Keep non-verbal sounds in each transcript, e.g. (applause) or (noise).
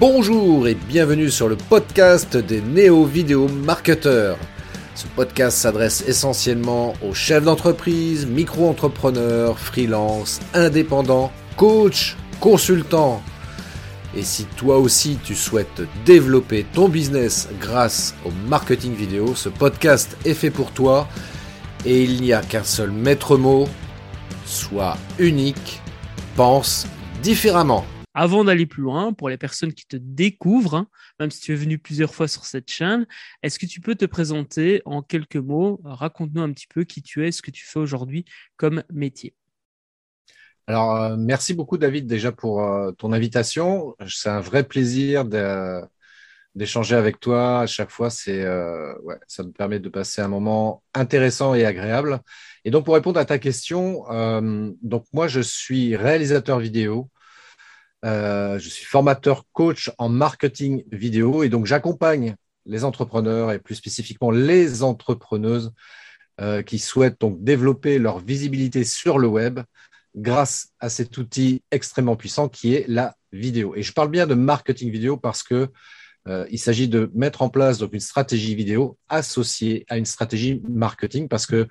Bonjour et bienvenue sur le podcast des néo-vidéo marketeurs. Ce podcast s'adresse essentiellement aux chefs d'entreprise, micro-entrepreneurs, freelance, indépendants, coachs, consultants. Et si toi aussi tu souhaites développer ton business grâce au marketing vidéo, ce podcast est fait pour toi et il n'y a qu'un seul maître mot, sois unique, pense différemment. Avant d'aller plus loin, pour les personnes qui te découvrent, hein, même si tu es venu plusieurs fois sur cette chaîne, est-ce que tu peux te présenter en quelques mots? Raconte-nous un petit peu qui tu es, ce que tu fais aujourd'hui comme métier. Alors, euh, merci beaucoup David déjà pour euh, ton invitation. C'est un vrai plaisir d'échanger avec toi. À chaque fois, c'est euh, ça me permet de passer un moment intéressant et agréable. Et donc, pour répondre à ta question, donc moi, je suis réalisateur vidéo. Euh, je suis formateur coach en marketing vidéo et donc j'accompagne les entrepreneurs et plus spécifiquement les entrepreneuses euh, qui souhaitent donc développer leur visibilité sur le web grâce à cet outil extrêmement puissant qui est la vidéo. Et je parle bien de marketing vidéo parce que euh, il s'agit de mettre en place donc une stratégie vidéo associée à une stratégie marketing parce que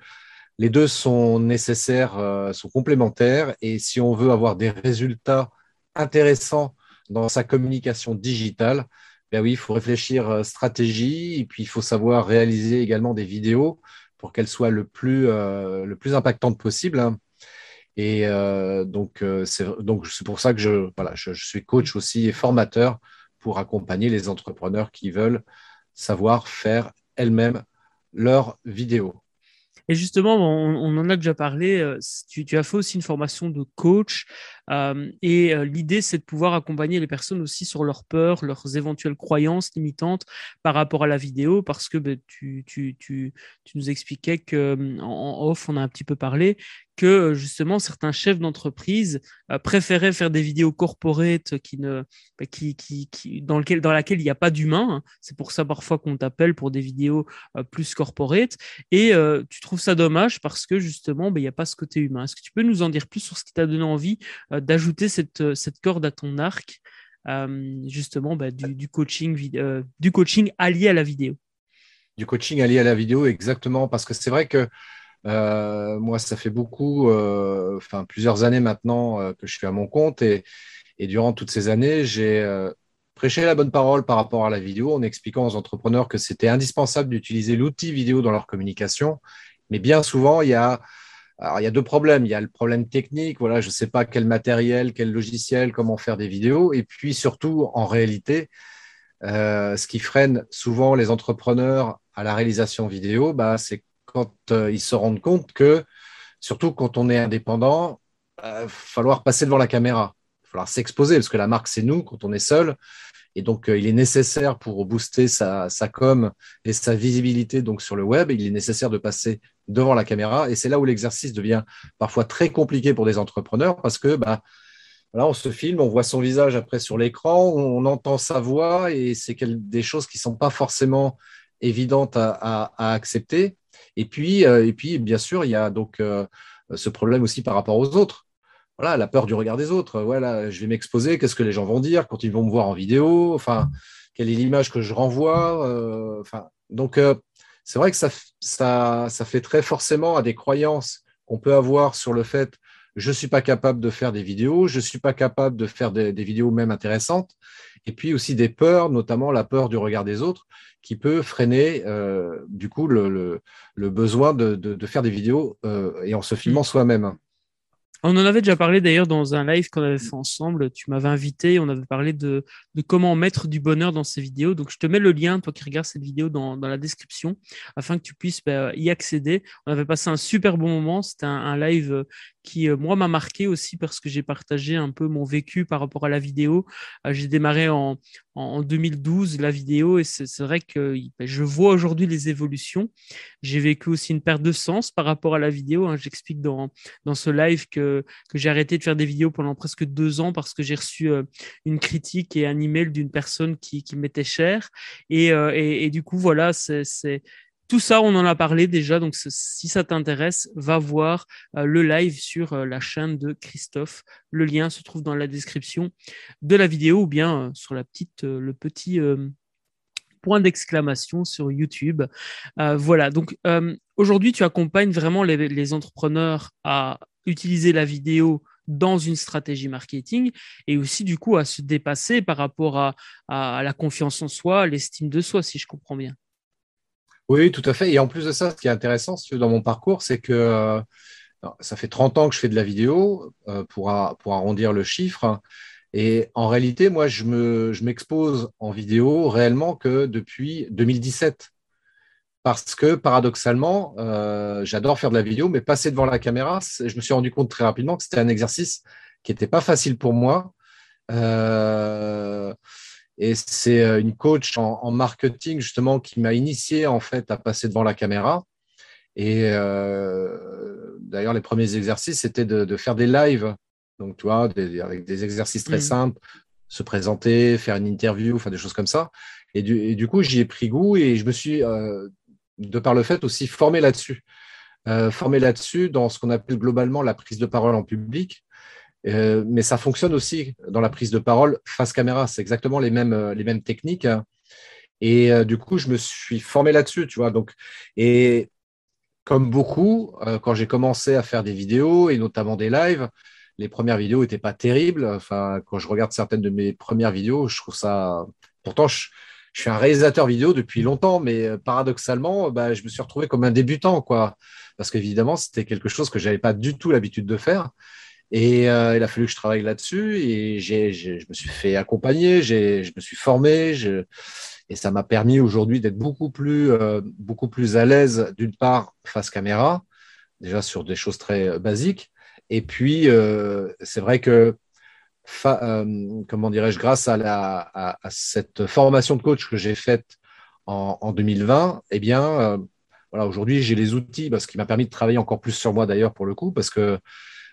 les deux sont nécessaires, sont complémentaires et si on veut avoir des résultats intéressant dans sa communication digitale, ben oui, il faut réfléchir euh, stratégie et puis il faut savoir réaliser également des vidéos pour qu'elles soient le plus, euh, le plus impactantes possible. Hein. Et euh, donc, c'est donc c'est pour ça que je, voilà, je, suis coach aussi et formateur pour accompagner les entrepreneurs qui veulent savoir faire elles-mêmes leurs vidéos. Et justement, on, en a déjà parlé, tu, tu, as fait aussi une formation de coach. Euh, et euh, l'idée, c'est de pouvoir accompagner les personnes aussi sur leurs peurs, leurs éventuelles croyances limitantes par rapport à la vidéo, parce que ben, tu, nous expliquais que en off, on a un petit peu parlé que justement certains chefs d'entreprise euh, préféraient faire des vidéos corporate qui ne, ben, qui, qui, dans, lequel, dans laquelle il n'y a pas d'humain. C'est pour ça parfois qu'on t'appelle pour des vidéos plus corporate. Et tu trouves ça dommage parce que justement, ben, il n'y a pas ce côté humain. Est-ce que tu peux nous en dire plus sur ce qui t'a donné envie euh, d'ajouter cette, euh, cette, corde à ton arc, euh, justement, bah, du, coaching, du coaching allié à la vidéo. Du coaching allié à la vidéo, exactement, parce que c'est vrai que moi, ça fait beaucoup, enfin plusieurs années maintenant que je suis à mon compte et, et durant toutes ces années, j'ai prêché la bonne parole par rapport à la vidéo en expliquant aux entrepreneurs que c'était indispensable d'utiliser l'outil vidéo dans leur communication. Mais bien souvent, il y a alors, il y a deux problèmes. Il y a le problème technique, voilà, je ne sais pas quel matériel, quel logiciel, comment faire des vidéos. Et puis surtout, en réalité, euh, ce qui freine souvent les entrepreneurs à la réalisation vidéo, bah, c'est quand euh, ils se rendent compte que, surtout quand on est indépendant, il euh, va falloir passer devant la caméra. Il va falloir s'exposer parce que la marque, c'est nous quand on est seul. Et donc, il est nécessaire pour booster sa, sa com et sa visibilité donc sur le web, il est nécessaire de passer devant la caméra. Et c'est là où l'exercice devient parfois très compliqué pour des entrepreneurs parce que bah, voilà, on se filme, on voit son visage après sur l'écran, on entend sa voix et c'est des choses qui ne sont pas forcément évidentes à, accepter. Et puis, euh, et puis, bien sûr, il y a donc euh, ce problème aussi par rapport aux autres. Voilà, la peur du regard des autres. Voilà, je vais m'exposer, qu'est-ce que les gens vont dire quand ils vont me voir en vidéo? Enfin, quelle est l'image que je renvoie euh, Enfin, donc, c'est vrai que ça, ça, ça fait très forcément à des croyances qu'on peut avoir sur le fait je ne suis pas capable de faire des vidéos, je ne suis pas capable de faire des, vidéos même intéressantes, et puis aussi des peurs, notamment la peur du regard des autres, qui peut freiner euh, du coup le, le, besoin de, de, faire des vidéos euh, et en se filmant mmh. soi-même. On en avait déjà parlé d'ailleurs dans un live qu'on avait fait ensemble. Tu m'avais invité, on avait parlé de, comment mettre du bonheur dans ces vidéos. Donc, je te mets le lien, toi qui regardes cette vidéo, dans, la description, afin que tu puisses bah, y accéder. On avait passé un super bon moment. C'était un, live euh, qui, euh, moi, m'a marqué aussi parce que j'ai partagé un peu mon vécu par rapport à la vidéo. Euh, j'ai démarré en, en 2012 la vidéo et c'est vrai que ben, je vois aujourd'hui les évolutions. J'ai vécu aussi une perte de sens par rapport à la vidéo. Hein. J'explique dans, dans ce live que, que j'ai arrêté de faire des vidéos pendant presque deux ans parce que j'ai reçu euh, une critique et un email d'une personne qui, qui m'était chère. Et, et, du coup, voilà, c'est tout ça, on en a parlé déjà. Donc, si ça t'intéresse, va voir le live sur la chaîne de Christophe. Le lien se trouve dans la description de la vidéo ou bien sur la petite, le petit point d'exclamation sur YouTube. voilà. Donc, aujourd'hui, tu accompagnes vraiment les entrepreneurs à utiliser la vidéo dans une stratégie marketing et aussi du coup à se dépasser par rapport à, la confiance en soi, l'estime de soi, si je comprends bien. Oui, tout à fait. Et en plus de ça, ce qui est intéressant dans mon parcours, c'est que euh, ça fait 30 ans que je fais de la vidéo euh, pour, arrondir le chiffre. Et en réalité, moi, je m'expose me, en vidéo réellement que depuis 2017 parce que paradoxalement, euh, j'adore faire de la vidéo, mais passer devant la caméra, je me suis rendu compte très rapidement que c'était un exercice qui n'était pas facile pour moi. Et c'est euh, une coach en, marketing justement qui m'a initié en fait à passer devant la caméra. Et d'ailleurs, les premiers exercices, c'était de, faire des lives, donc tu vois, avec des exercices très mmh. simples, se présenter, faire une interview, enfin des choses comme ça. Et du, coup, j'y ai pris goût et je me suis de par le fait aussi formé là-dessus. Euh, formé là-dessus dans ce qu'on appelle globalement la prise de parole en public. Euh, mais ça fonctionne aussi dans la prise de parole face caméra. C'est exactement les mêmes, euh, les mêmes techniques. Et du coup, je me suis formé là-dessus, tu vois. Donc, et comme beaucoup, quand j'ai commencé à faire des vidéos et notamment des lives, les premières vidéos n'étaient pas terribles. Enfin, quand je regarde certaines de mes premières vidéos, je trouve ça. Pourtant, je, suis un réalisateur vidéo depuis longtemps, mais euh, paradoxalement, bah, je me suis retrouvé comme un débutant, quoi. Parce qu'évidemment, c'était quelque chose que je n'avais pas du tout l'habitude de faire. Et euh, il a fallu que je travaille là-dessus et je me suis fait accompagner, je me suis formé et ça m'a permis aujourd'hui d'être beaucoup plus, euh, beaucoup plus à l'aise d'une part face caméra, déjà sur des choses très basiques. Et puis, c'est vrai que euh, comment dirais-je, grâce à, la, à, cette formation de coach que j'ai faite en, 2020, eh bien, euh, voilà, aujourd'hui, j'ai les outils, parce qui m'a permis de travailler encore plus sur moi d'ailleurs pour le coup, parce que euh,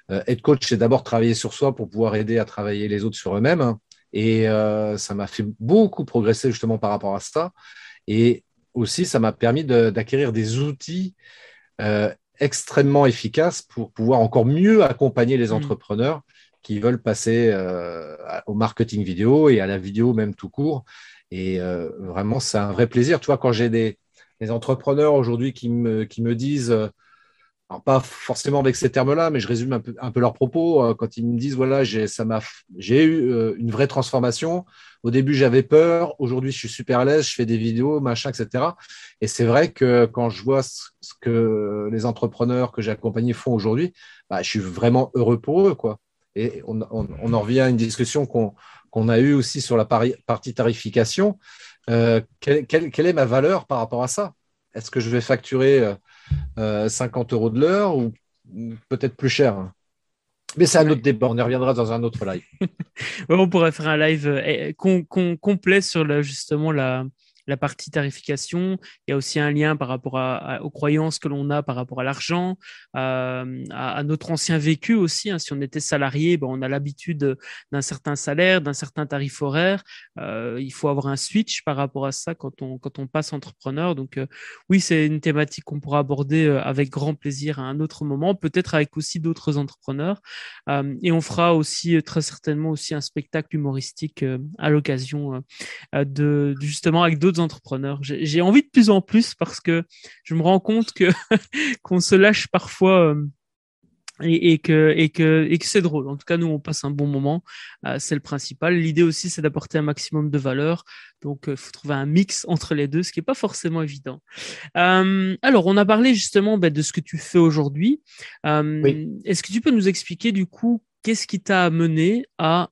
être coach, c'est d'abord travailler sur soi pour pouvoir aider à travailler les autres sur eux-mêmes. Et ça m'a fait beaucoup progresser justement par rapport à ça. Et aussi, ça m'a permis d'acquérir des outils extrêmement efficaces pour pouvoir encore mieux accompagner les mmh. entrepreneurs qui veulent passer euh, au marketing vidéo et à la vidéo même tout court. Et euh, vraiment, c'est un vrai plaisir. Tu vois, quand j'ai des, entrepreneurs aujourd'hui qui me, qui me disent, euh, alors pas forcément avec ces termes-là, mais je résume un peu, un peu leurs propos, quand ils me disent, voilà, j'ai, eu une vraie transformation. Au début, j'avais peur. Aujourd'hui, je suis super à l'aise, je fais des vidéos, machin, etc. Et c'est vrai que quand je vois ce, que les entrepreneurs que j'ai accompagnés font aujourd'hui, bah, je suis vraiment heureux pour eux, quoi. Et on, en revient à une discussion qu'on a eue aussi sur la partie tarification. Euh, quelle, est ma valeur par rapport à ça? Est-ce que je vais facturer 50 euh, euros de l'heure ou peut-être plus cher. Mais c'est un autre débat, on y reviendra dans un autre live. (laughs) on pourrait faire un live euh, complet sur justement la, la partie tarification. Il y a aussi un lien par rapport aux croyances que l'on a par rapport à l'argent, euh, à, notre ancien vécu aussi. Hein. Si on était salarié, ben, on a l'habitude d'un certain salaire, d'un certain tarif horaire. Euh, il faut avoir un switch par rapport à ça quand on, quand on passe entrepreneur. Donc euh, oui, c'est une thématique qu'on pourra aborder avec grand plaisir à un autre moment, peut-être avec aussi d'autres entrepreneurs. et on fera aussi très certainement aussi un spectacle humoristique à l'occasion de justement avec d'autres entrepreneurs. J'ai envie de plus en plus parce que je me rends compte que (laughs) qu'on se lâche parfois euh, et, que et que et que c'est drôle. En tout cas, nous on passe un bon moment, euh, c'est le principal. L'idée aussi, c'est d'apporter un maximum de valeur. Donc, il euh, faut trouver un mix entre les deux, ce qui est pas forcément évident. alors, on a parlé justement ben, de ce que tu fais aujourd'hui. Est-ce que tu peux nous expliquer du coup qu'est-ce qui t'a amené à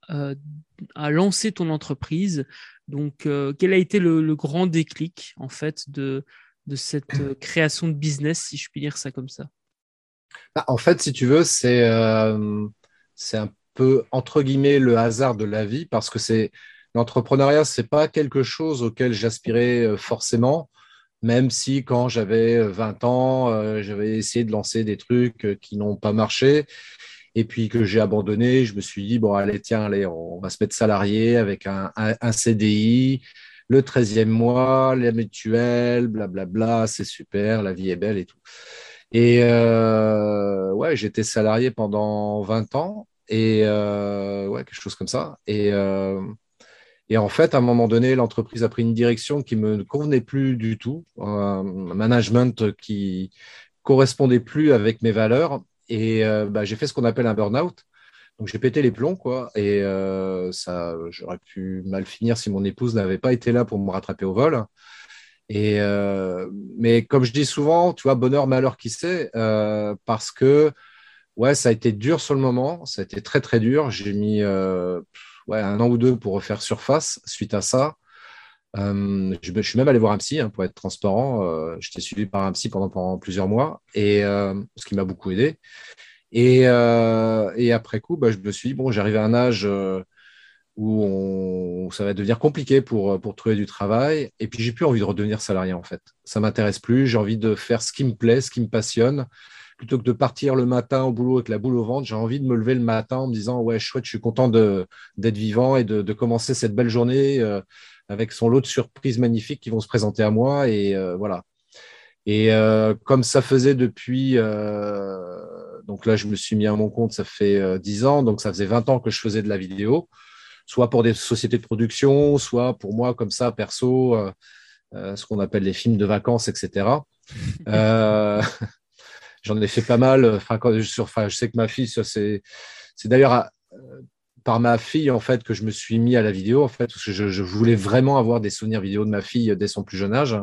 à lancer ton entreprise donc, euh, quel a été le, grand déclic, en fait, de, cette euh, création de business, si je puis dire ça comme ça? Bah, En fait, si tu veux, c'est euh, c'est un peu, entre guillemets, le hasard de la vie, parce que c'est l'entrepreneuriat, ce n'est pas quelque chose auquel j'aspirais forcément, même si quand j'avais 20 ans, j'avais essayé de lancer des trucs qui n'ont pas marché et puis que j'ai abandonné. Je me suis dit, bon, allez, tiens, allez, on va se mettre salarié avec un, un, CDI. le 13e mois, la mutuelle, blablabla, c'est super, la vie est belle et tout. Et euh, ouais, j'étais salarié pendant 20 ans et euh, ouais, quelque chose comme ça. Et, euh, et en fait, à un moment donné, l'entreprise a pris une direction qui me convenait plus du tout, un management qui correspondait plus avec mes valeurs. Et bah, j'ai fait ce qu'on appelle un burn-out. Donc j'ai pété les plombs, quoi. Et ça, j'aurais pu mal finir si mon épouse n'avait pas été là pour me rattraper au vol. Et mais comme je dis souvent, tu vois, bonheur, malheur, qui sait, parce que ouais, ça a été dur sur le moment, ça a été très très dur. J'ai mis ouais, un an ou deux pour refaire surface suite à ça. Je, je, suis même allé voir un psy hein, pour être transparent. J'étais suivi par un psy pendant, plusieurs mois, et ce qui m'a beaucoup aidé. Et, et après coup, bah, je me suis dit bon, j'arrive à un âge où, ça va devenir compliqué pour, trouver du travail. Et puis, j'ai plus envie de redevenir salarié, en fait. Ça m'intéresse plus. J'ai envie de faire ce qui me plaît, ce qui me passionne. Plutôt que de partir le matin au boulot avec la boule au ventre, j'ai envie de me lever le matin en me disant Ouais, chouette, je suis content d'être vivant et de, commencer cette belle journée euh, avec son lot de surprises magnifiques qui vont se présenter à moi. Et euh, voilà. Et euh, comme ça faisait depuis. donc là, je me suis mis à mon compte, ça fait 10 ans. Donc ça faisait 20 ans que je faisais de la vidéo soit pour des sociétés de production, soit pour moi comme ça, perso, euh, euh, ce qu'on appelle les films de vacances, etc. (laughs) Euh, (laughs) j'en ai fait pas mal. Enfin, quand je, enfin, je sais que ma fille, c'est, c'est d'ailleurs par ma fille en fait que je me suis mis à la vidéo en fait parce que je, voulais vraiment avoir des souvenirs vidéo de ma fille dès son plus jeune âge.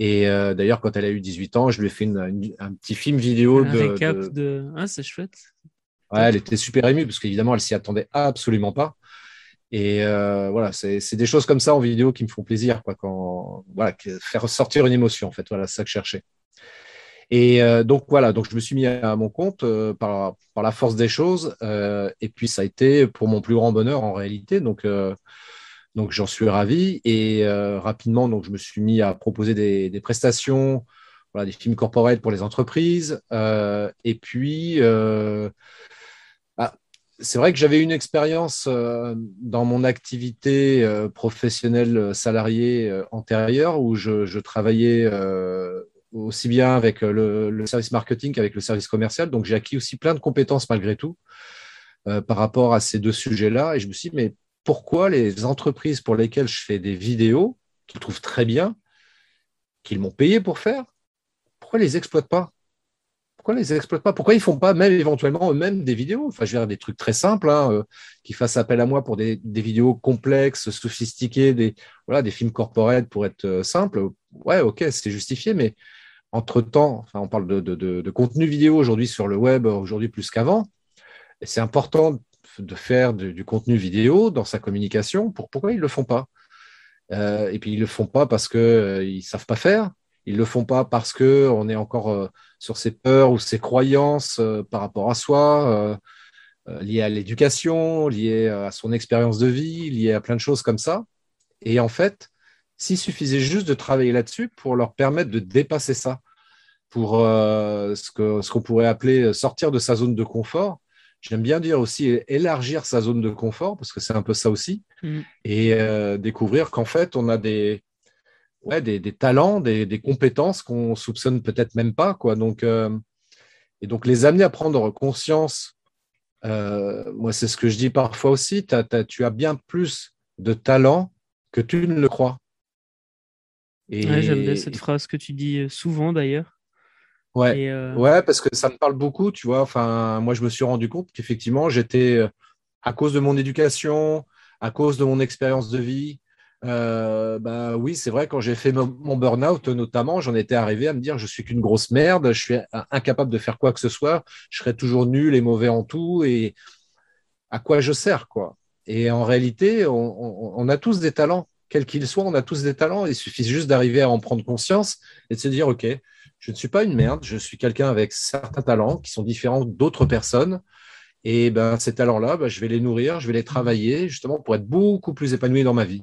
Et d'ailleurs, quand elle a eu 18 ans, je lui ai fait un petit film vidéo un de. Récap de... Ah, c'est chouette. Ouais, elle était super émue parce qu'évidemment, elle s'y attendait absolument pas. Et euh, voilà, c'est des choses comme ça en vidéo qui me font plaisir, quoi, quand voilà, faire ressortir une émotion, en fait. Voilà, c'est ça que je cherchais. Et euh, donc voilà, donc je me suis mis à mon compte euh, par, la force des choses, et puis ça a été pour mon plus grand bonheur en réalité. Donc donc j'en suis ravi. Et rapidement donc je me suis mis à proposer des, prestations, voilà, des films corporels pour les entreprises, et puis c'est vrai que j'avais une expérience euh, dans mon activité euh, professionnelle euh, salariée antérieure où je, travaillais aussi bien avec le, service marketing qu'avec le service commercial. Donc j'ai acquis aussi plein de compétences malgré tout par rapport à ces deux sujets-là. Et je me suis dit, mais pourquoi les entreprises pour lesquelles je fais des vidéos, qu'ils trouvent très bien, qu'ils m'ont payé pour faire, pourquoi les exploitent pas? Pourquoi les exploitent pas? Pourquoi ils font pas même éventuellement eux-mêmes des vidéos? Enfin, je veux dire des trucs très simples, hein, euh, qui fassent appel à moi pour des, vidéos complexes, sophistiquées, des voilà, des films corporels pour être euh, simples. Ouais, ok, c'est justifié, mais entre temps, enfin, on parle de, contenu vidéo aujourd'hui sur le web, aujourd'hui plus qu'avant. C'est important de faire du, contenu vidéo dans sa communication. pourquoi ils le font pas? Euh, Et puis ils le font pas parce que ils savent pas faire. Ils le font pas parce que on est encore euh, sur ses peurs ou ses croyances euh, par rapport à soi, euh, liées à l'éducation, liées à son expérience de vie, liées à plein de choses comme ça. Et en fait, s'il suffisait juste de travailler là-dessus pour leur permettre de dépasser ça, pour ce qu'on ce qu'on pourrait appeler sortir de sa zone de confort, J'aime bien dire aussi élargir sa zone de confort, parce que c'est un peu ça aussi, mmh. et découvrir qu'en fait, on a des, ouais, des, talents, des, compétences qu'on soupçonne peut-être même pas. Quoi. Donc, euh, et donc, les amener à prendre conscience, euh, moi, c'est ce que je dis parfois aussi, tu as bien plus de talent que tu ne le crois. Et... J'aime bien cette phrase que tu dis euh, souvent d'ailleurs. Ouais. ouais, parce que ça me parle beaucoup, tu vois. Enfin, moi, je me suis rendu compte qu'effectivement, j'étais, à cause de mon éducation, à cause de mon expérience de vie, euh, bah oui, c'est vrai, quand j'ai fait mon, burn-out, notamment, j'en étais arrivé à me dire je suis qu'une grosse merde, je suis incapable de faire quoi que ce soit, je serai toujours nul et mauvais en tout, et à quoi je sers, quoi. Et en réalité, on, a tous des talents, quels qu'ils soient, on a tous des talents, il suffit juste d'arriver à en prendre conscience et de se dire ok, je ne suis pas une merde, je suis quelqu'un avec certains talents qui sont différents d'autres personnes. Et ben, ces talents-là, ben, je vais les nourrir, je vais les travailler justement pour être beaucoup plus épanoui dans ma vie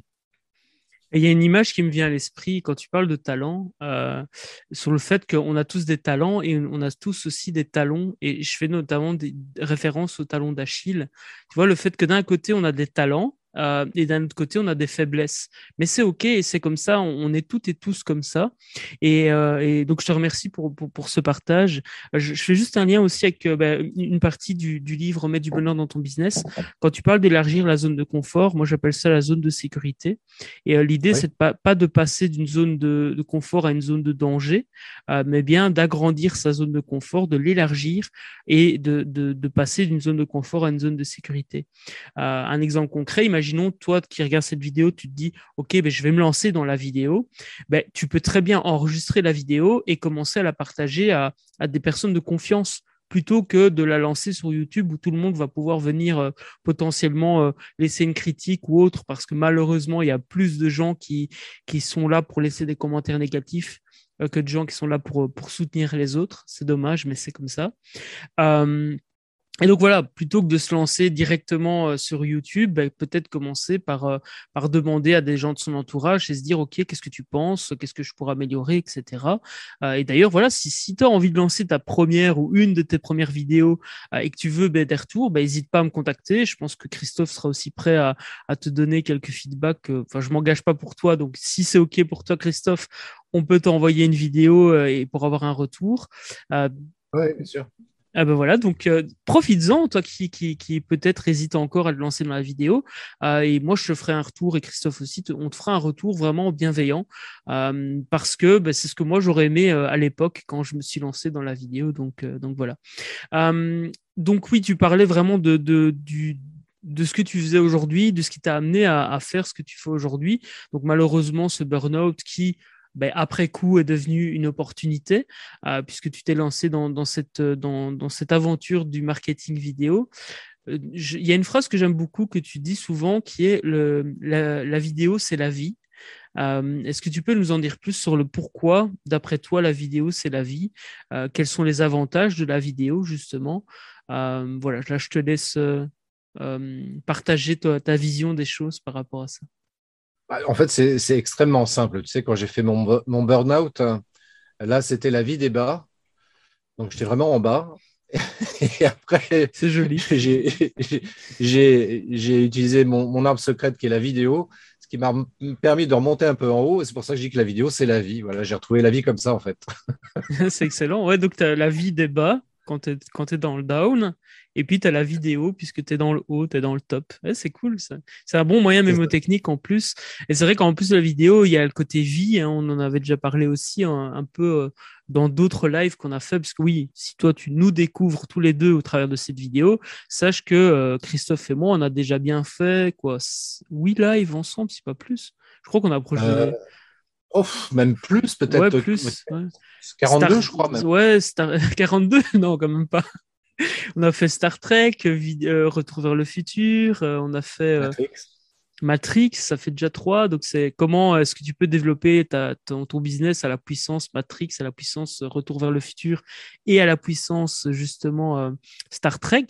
il y a une image qui me vient à l'esprit quand tu parles de talent, euh, sur le fait qu'on a tous des talents et on a tous aussi des talons. Et je fais notamment des références au talon d'Achille. Tu vois, le fait que d'un côté, on a des talents, euh, et d'un autre côté, on a des faiblesses. Mais c'est OK et c'est comme ça, on, est toutes et tous comme ça. Et, euh, donc, je te remercie pour, pour, ce partage. Je, fais juste un lien aussi avec euh, ben, une partie du, du livre Mettre du bonheur dans ton business. Quand tu parles d'élargir la zone de confort, moi, j'appelle ça la zone de sécurité. Et l'idée, c'est de pas, pas de passer d'une zone de, de, confort à une zone de danger, mais bien d'agrandir sa zone de confort, de l'élargir et de, de, de passer d'une zone de confort à une zone de sécurité. un exemple concret, imagine imaginons, toi qui regardes cette vidéo, tu te dis, OK, ben, je vais me lancer dans la vidéo. Ben, tu peux très bien enregistrer la vidéo et commencer à la partager à, des personnes de confiance plutôt que de la lancer sur YouTube où tout le monde va pouvoir venir euh, potentiellement euh, laisser une critique ou autre parce que malheureusement, il y a plus de gens qui, qui sont là pour laisser des commentaires négatifs euh, que de gens qui sont là pour, pour soutenir les autres. C'est dommage, mais c'est comme ça. Et donc voilà, plutôt que de se lancer directement euh, sur YouTube, ben, peut-être commencer par, euh, par demander à des gens de son entourage et se dire, OK, qu'est-ce que tu penses, qu'est-ce que je pourrais améliorer, etc. Euh, et d'ailleurs, voilà, si, si tu as envie de lancer ta première ou une de tes premières vidéos et que tu veux ben, des retours, n'hésite ben, pas à me contacter. Je pense que Christophe sera aussi prêt à, à te donner quelques feedbacks. Enfin, je m'engage pas pour toi, donc si c'est OK pour toi, Christophe, on peut t'envoyer une vidéo et pour avoir un retour. oui, bien sûr. Ah ben voilà, donc euh, profites-en, toi qui, qui, peut-être hésite encore à le lancer dans la vidéo. Euh, et moi, je te ferai un retour, et Christophe aussi, on te fera un retour vraiment bienveillant, euh, parce que ben, c'est ce que moi j'aurais aimé à l'époque quand je me suis lancé dans la vidéo. Donc, voilà. donc oui, tu parlais vraiment de ce que tu faisais aujourd'hui, de ce qui t'a amené à, à, faire ce que tu fais aujourd'hui. Donc malheureusement, ce burn-out qui ben, après coup est devenu une opportunité euh, puisque tu t'es lancé dans, cette, dans, cette aventure du marketing vidéo. Euh, il y a une phrase que j'aime beaucoup que tu dis souvent qui est le, la, vidéo, c'est la vie. Euh, est-ce que tu peux nous en dire plus sur le pourquoi, d'après toi, la vidéo, c'est la vie? Quels sont les avantages de la vidéo, justement? Voilà, là, je te laisse partager ta vision des choses par rapport à ça. Bah, en fait, c'est extrêmement simple. Tu sais, quand j'ai fait mon, mon burn-out, là, c'était la vie des bas. Donc, j'étais vraiment en bas. (laughs) Et après, c'est joli. (laughs) J'ai utilisé mon, mon, arbre secrète qui est la vidéo, ce qui m'a permis de remonter un peu en haut. Et c'est pour ça que je dis que la vidéo, c'est la vie. Voilà, j'ai retrouvé la vie comme ça, en fait. (laughs) c'est excellent. Ouais, donc tu as la vie des bas quand tu es, dans le down. Et puis, tu as la vidéo puisque tu es dans le haut, tu es dans le top. c'est cool, ça. C'est un bon moyen mémotechnique en plus. Et c'est vrai qu'en plus de la vidéo, il y a le côté vie. Hein, on en avait déjà parlé aussi un, peu euh, dans d'autres lives qu'on a fait. Parce que oui, si toi, tu nous découvres tous les deux au travers de cette vidéo, sache que euh, Christophe et moi, on a déjà bien fait quoi, 8 lives ensemble, si pas plus. Je crois qu'on a approché. Euh, même plus peut-être. Ouais, plus. 42, je crois même. Ouais, Star... (laughs) 42 Non, quand même pas. on a fait Star Trek, euh, Retour vers le futur, euh, on a fait euh, Matrix. ça fait déjà trois. Donc, c'est comment est-ce que tu peux développer ta, ton, ton, business à la puissance Matrix, à la puissance Retour vers le futur et à la puissance justement Star Trek.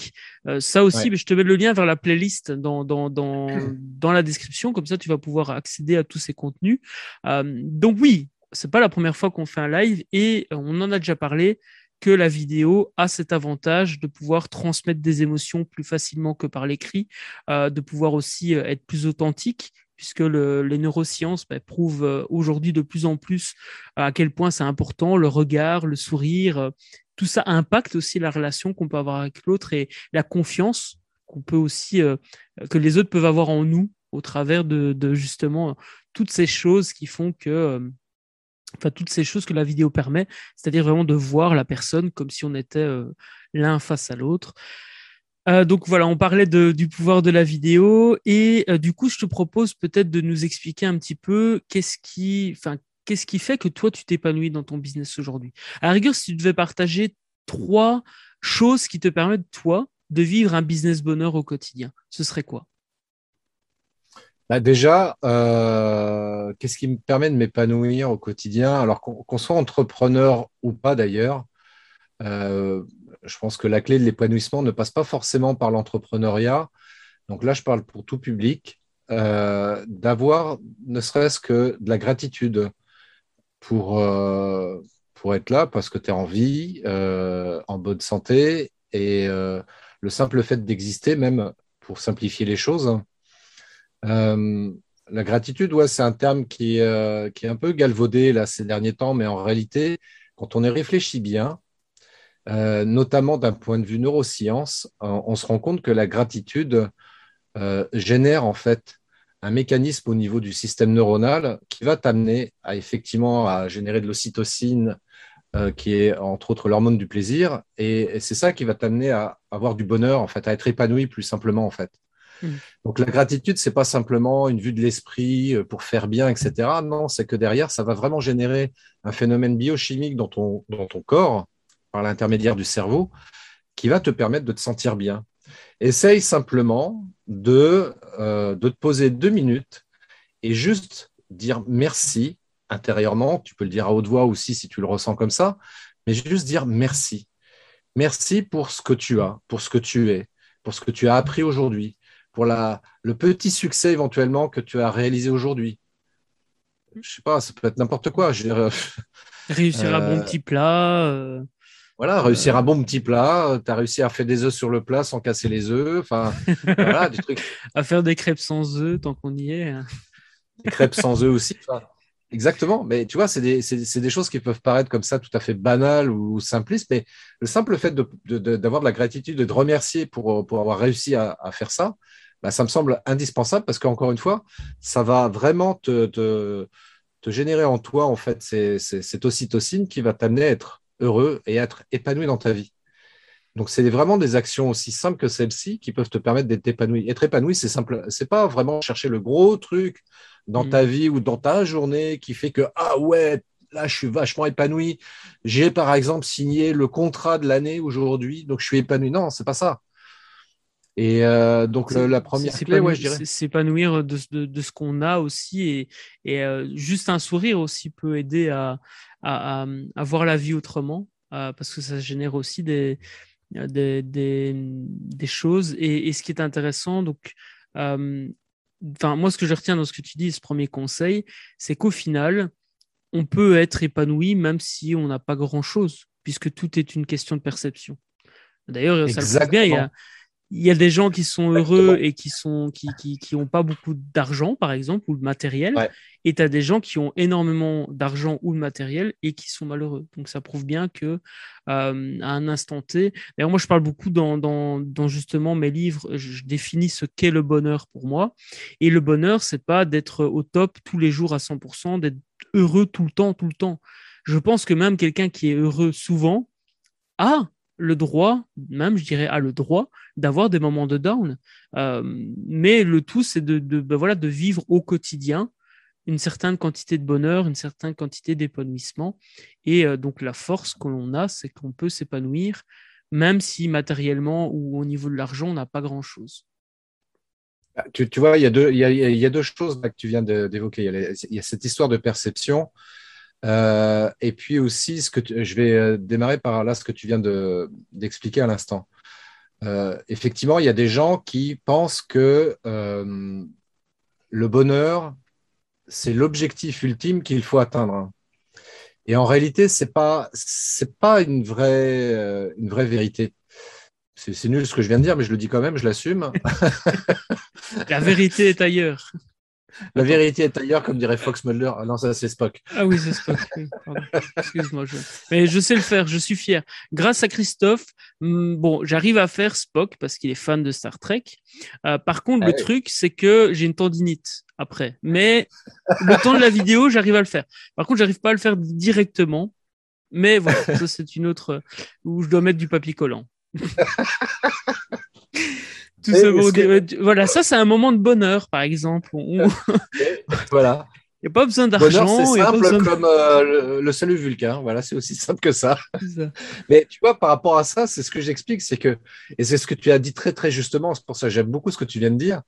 ça aussi, mais je te mets le lien vers la playlist dans, dans, dans, (clears throat) dans la description. Comme ça, tu vas pouvoir accéder à tous ces contenus. donc, oui, c'est pas la première fois qu'on fait un live et on en a déjà parlé que la vidéo a cet avantage de pouvoir transmettre des émotions plus facilement que par l'écrit, euh, de pouvoir aussi euh, être plus authentique, puisque les neurosciences bah, prouvent euh, aujourd'hui de plus en plus à quel point c'est important, le regard, le sourire, tout ça impacte aussi la relation qu'on peut avoir avec l'autre et la confiance qu'on peut aussi, que les autres peuvent avoir en nous au travers de justement toutes ces choses qui font que enfin toutes ces choses que la vidéo permet, c'est-à-dire vraiment de voir la personne comme si on était euh, l'un face à l'autre. Euh, donc voilà, on parlait du pouvoir de la vidéo et euh, du coup, je te propose peut-être de nous expliquer un petit peu qu'est-ce qui, qu'est-ce qui fait que toi tu t'épanouis dans ton business aujourd'hui. À la rigueur, si tu devais partager trois choses qui te permettent toi de vivre un business bonheur au quotidien, ce serait quoi? Bah déjà, euh, qu'est-ce qui me permet de m'épanouir au quotidien? Alors qu'on soit entrepreneur ou pas d'ailleurs, euh, je pense que la clé de l'épanouissement ne passe pas forcément par l'entrepreneuriat. Donc là, je parle pour tout public, euh, d'avoir ne serait-ce que de la gratitude pour, pour être là, parce que tu es en vie, en bonne santé, et le simple fait d'exister, même pour simplifier les choses, la gratitude, ouais, c'est un terme qui, qui est un peu galvaudé là, ces derniers temps, mais en réalité, quand on y réfléchit bien, notamment d'un point de vue neuroscience, on, se rend compte que la gratitude génère en fait un mécanisme au niveau du système neuronal qui va t'amener à effectivement à générer de l'ocytocine, euh, qui est entre autres l'hormone du plaisir, et, c'est ça qui va t'amener à avoir du bonheur, en fait, à être épanoui plus simplement, en fait. Mm. Donc la gratitude, c'est pas simplement une vue de l'esprit euh, pour faire bien, etc. Non, c'est que derrière, ça va vraiment générer un phénomène biochimique dans ton, corps, par l'intermédiaire du cerveau, qui va te permettre de te sentir bien. Essaye simplement euh, de te poser deux minutes et juste dire merci intérieurement. Tu peux le dire à haute voix aussi si tu le ressens comme ça, mais juste dire merci. Merci pour ce que tu as, pour ce que tu es, pour ce que tu as appris aujourd'hui, pour la, le petit succès éventuellement que tu as réalisé aujourd'hui. Je sais pas, ça peut être n'importe quoi. Réussir un bon euh, petit plat. Euh, voilà, réussir un bon petit plat, tu as réussi à faire des œufs sur le plat sans casser les œufs, enfin, (laughs) voilà, des trucs. À faire des crêpes sans œufs, tant qu'on y est. Hein. Des crêpes sans œufs aussi. exactement, mais tu vois, c'est des, des, choses qui peuvent paraître comme ça tout à fait banales ou simplistes, mais le simple fait d'avoir de, de, la gratitude et de remercier pour, pour avoir réussi à, à faire ça, bah, ça me semble indispensable parce qu'encore une fois, ça va vraiment te, te, te, générer en toi, en fait, cette ocytocine qui va t'amener à être heureux et être épanoui dans ta vie. Donc, c'est vraiment des actions aussi simples que celles-ci qui peuvent te permettre d'être épanoui. Être épanoui, c'est simple. C'est pas vraiment chercher le gros truc dans ta mm. vie ou dans ta journée qui fait que, ah ouais, là, je suis vachement épanoui. J'ai, par exemple, signé le contrat de l'année aujourd'hui, donc je suis épanoui. Non, c'est pas ça. Et euh, donc la première clé, ouais, je dirais. S'épanouir de, de, ce qu'on a aussi et, et euh, juste un sourire aussi peut aider à, à, à, voir la vie autrement euh, parce que ça génère aussi des, des, des, des choses. Et, et, ce qui est intéressant, donc, enfin moi ce que je retiens dans ce que tu dis, ce premier conseil, c'est qu'au final, on peut être épanoui même si on n'a pas grand chose, puisque tout est une question de perception. D'ailleurs, ça le bien. Il y a, il y a des gens qui sont heureux et qui sont qui, qui, qui ont pas beaucoup d'argent par exemple ou de matériel. Et tu as des gens qui ont énormément d'argent ou de matériel et qui sont malheureux. Donc ça prouve bien que euh, à un instant T d'ailleurs moi je parle beaucoup dans, dans, dans justement mes livres. Je, définis ce qu'est le bonheur pour moi. Et le bonheur c'est pas d'être au top tous les jours à 100% d'être heureux tout le temps tout le temps. Je pense que même quelqu'un qui est heureux souvent a le droit, même je dirais, a le droit d'avoir des moments de down. Euh, mais le tout, c'est de, ben voilà, de vivre au quotidien une certaine quantité de bonheur, une certaine quantité d'épanouissement. Et euh, donc la force que l'on a, c'est qu'on peut s'épanouir, même si matériellement ou au niveau de l'argent, on n'a pas grand-chose. Ah, tu, vois, il y, a deux, il, y a, deux choses que tu viens d'évoquer. Il, y a cette histoire de perception euh, et puis aussi, je vais euh, démarrer par là ce que tu viens d'expliquer à l'instant. Euh, effectivement, il y a des gens qui pensent que le bonheur, c'est l'objectif ultime qu'il faut atteindre. Et en réalité, ce n'est pas, pas une, vraie, une vraie vérité. C'est nul ce que je viens de dire, mais je le dis quand même, je l'assume. (laughs) La vérité est ailleurs. La vérité est ailleurs, comme dirait Fox Mulder. Ah non, ça c'est Spock. Ah oui, c'est Spock. Excuse-moi. Mais je sais le faire, je suis fier. Grâce à Christophe, hmm, bon, j'arrive à faire Spock parce qu'il est fan de Star Trek. Euh, par contre, le ah truc, c'est que j'ai une tendinite après. Mais le temps de la vidéo, j'arrive à le faire. Par contre, j'arrive pas à le faire directement. Mais voilà, ça c'est une autre où je dois mettre du papier collant. (laughs) Voilà, ça, c'est un moment de bonheur, par exemple. (laughs) voilà. Il n'y a pas besoin d'argent. C'est simple comme euh, le, salut vulcain. Voilà, c'est aussi (laughs) simple que ça. Mais tu vois, par rapport à ça, c'est ce que j'explique, c'est que, et c'est ce que tu as dit très, très justement, c'est pour ça que j'aime beaucoup ce que tu viens de dire.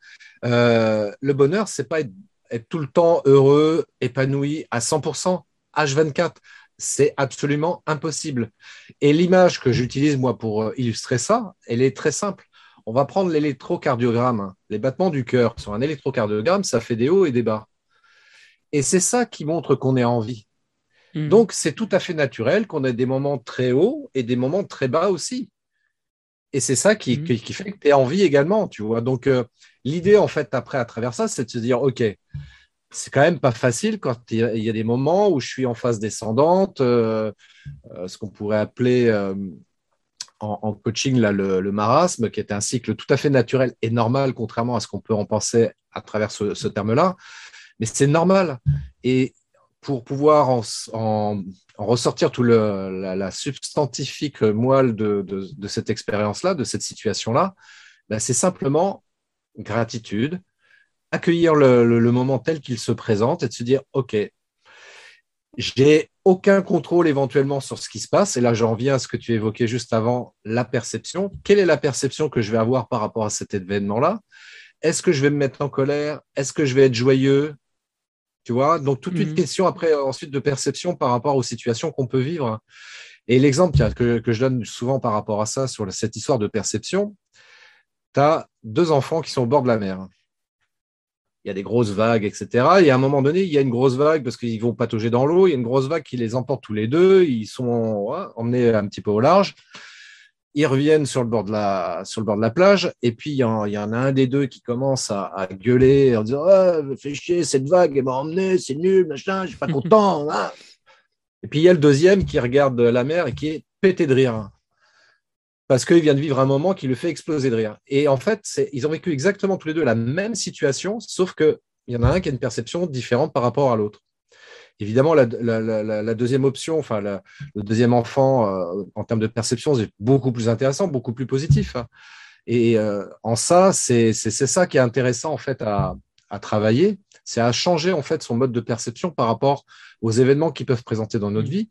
Euh, le bonheur, c'est pas être, être, tout le temps heureux, épanoui à 100%, H24. C'est absolument impossible. Et l'image que j'utilise, moi, pour euh, illustrer ça, elle est très simple on va prendre l'électrocardiogramme. Les battements du cœur sur un électrocardiogramme, ça fait des hauts et des bas. Et c'est ça qui montre qu'on est en vie. Hmm. Donc, c'est tout à fait naturel qu'on ait des moments très hauts et des moments très bas aussi. Et c'est ça qui, mmh. qui, fait que tu es en vie également, tu vois. Donc, euh, l'idée, en fait, après, à travers ça, c'est de se dire, OK, c'est quand même pas facile quand il y a des moments où je suis en phase descendante, euh, euh, ce qu'on pourrait appeler en, coaching là, le, marasme, qui est un cycle tout à fait naturel et normal, contrairement à ce qu'on peut en penser à travers ce, terme-là. Mais c'est normal. Et pour pouvoir en, ressortir tout le, la, substantifique moelle de, cette expérience-là, de cette situation-là, ben, c'est simplement gratitude, accueillir le moment tel qu'il se présente et de se dire, OK, j'ai aucun contrôle éventuellement sur ce qui se passe. Et là, j'en viens à ce que tu évoquais juste avant, la perception. Quelle est la perception que je vais avoir par rapport à cet événement-là? Est-ce que je vais me mettre en colère? Est-ce que je vais être joyeux? Tu vois? Donc, toute une mhm. question après, ensuite, de perception par rapport aux situations qu'on peut vivre. Et l'exemple que, que, je donne souvent par rapport à ça, sur cette histoire de perception, tu as deux enfants qui sont au bord de la mer il y a des grosses vagues, etc. Et à un moment donné, il y a une grosse vague parce qu'ils vont patauger dans l'eau. Il y a une grosse vague qui les emporte tous les deux. Ils sont emmenés un petit peu au large. Ils reviennent sur le bord de la, sur le bord de la plage. Et puis, il y, en, a un des deux qui commence à, gueuler en disant ah, Fais chier, cette vague, elle m'a emmené, c'est nul, machin, je suis pas (laughs) content. Hein. Et puis, il y a le deuxième qui regarde la mer et qui est pété de rire parce qu'il vient de vivre un moment qui le fait exploser de rire. Et en fait, ils ont vécu exactement tous les deux la même situation, sauf qu'il y en a un qui a une perception différente par rapport à l'autre. Évidemment, la, deuxième option, enfin le deuxième enfant, euh, en termes de perception, c'est beaucoup plus intéressant, beaucoup plus positif. Hein. Et euh, en ça, c'est ça qui est intéressant en fait à, à travailler, c'est à changer en fait son mode de perception par rapport aux événements qui peuvent présenter dans notre mmh. vie.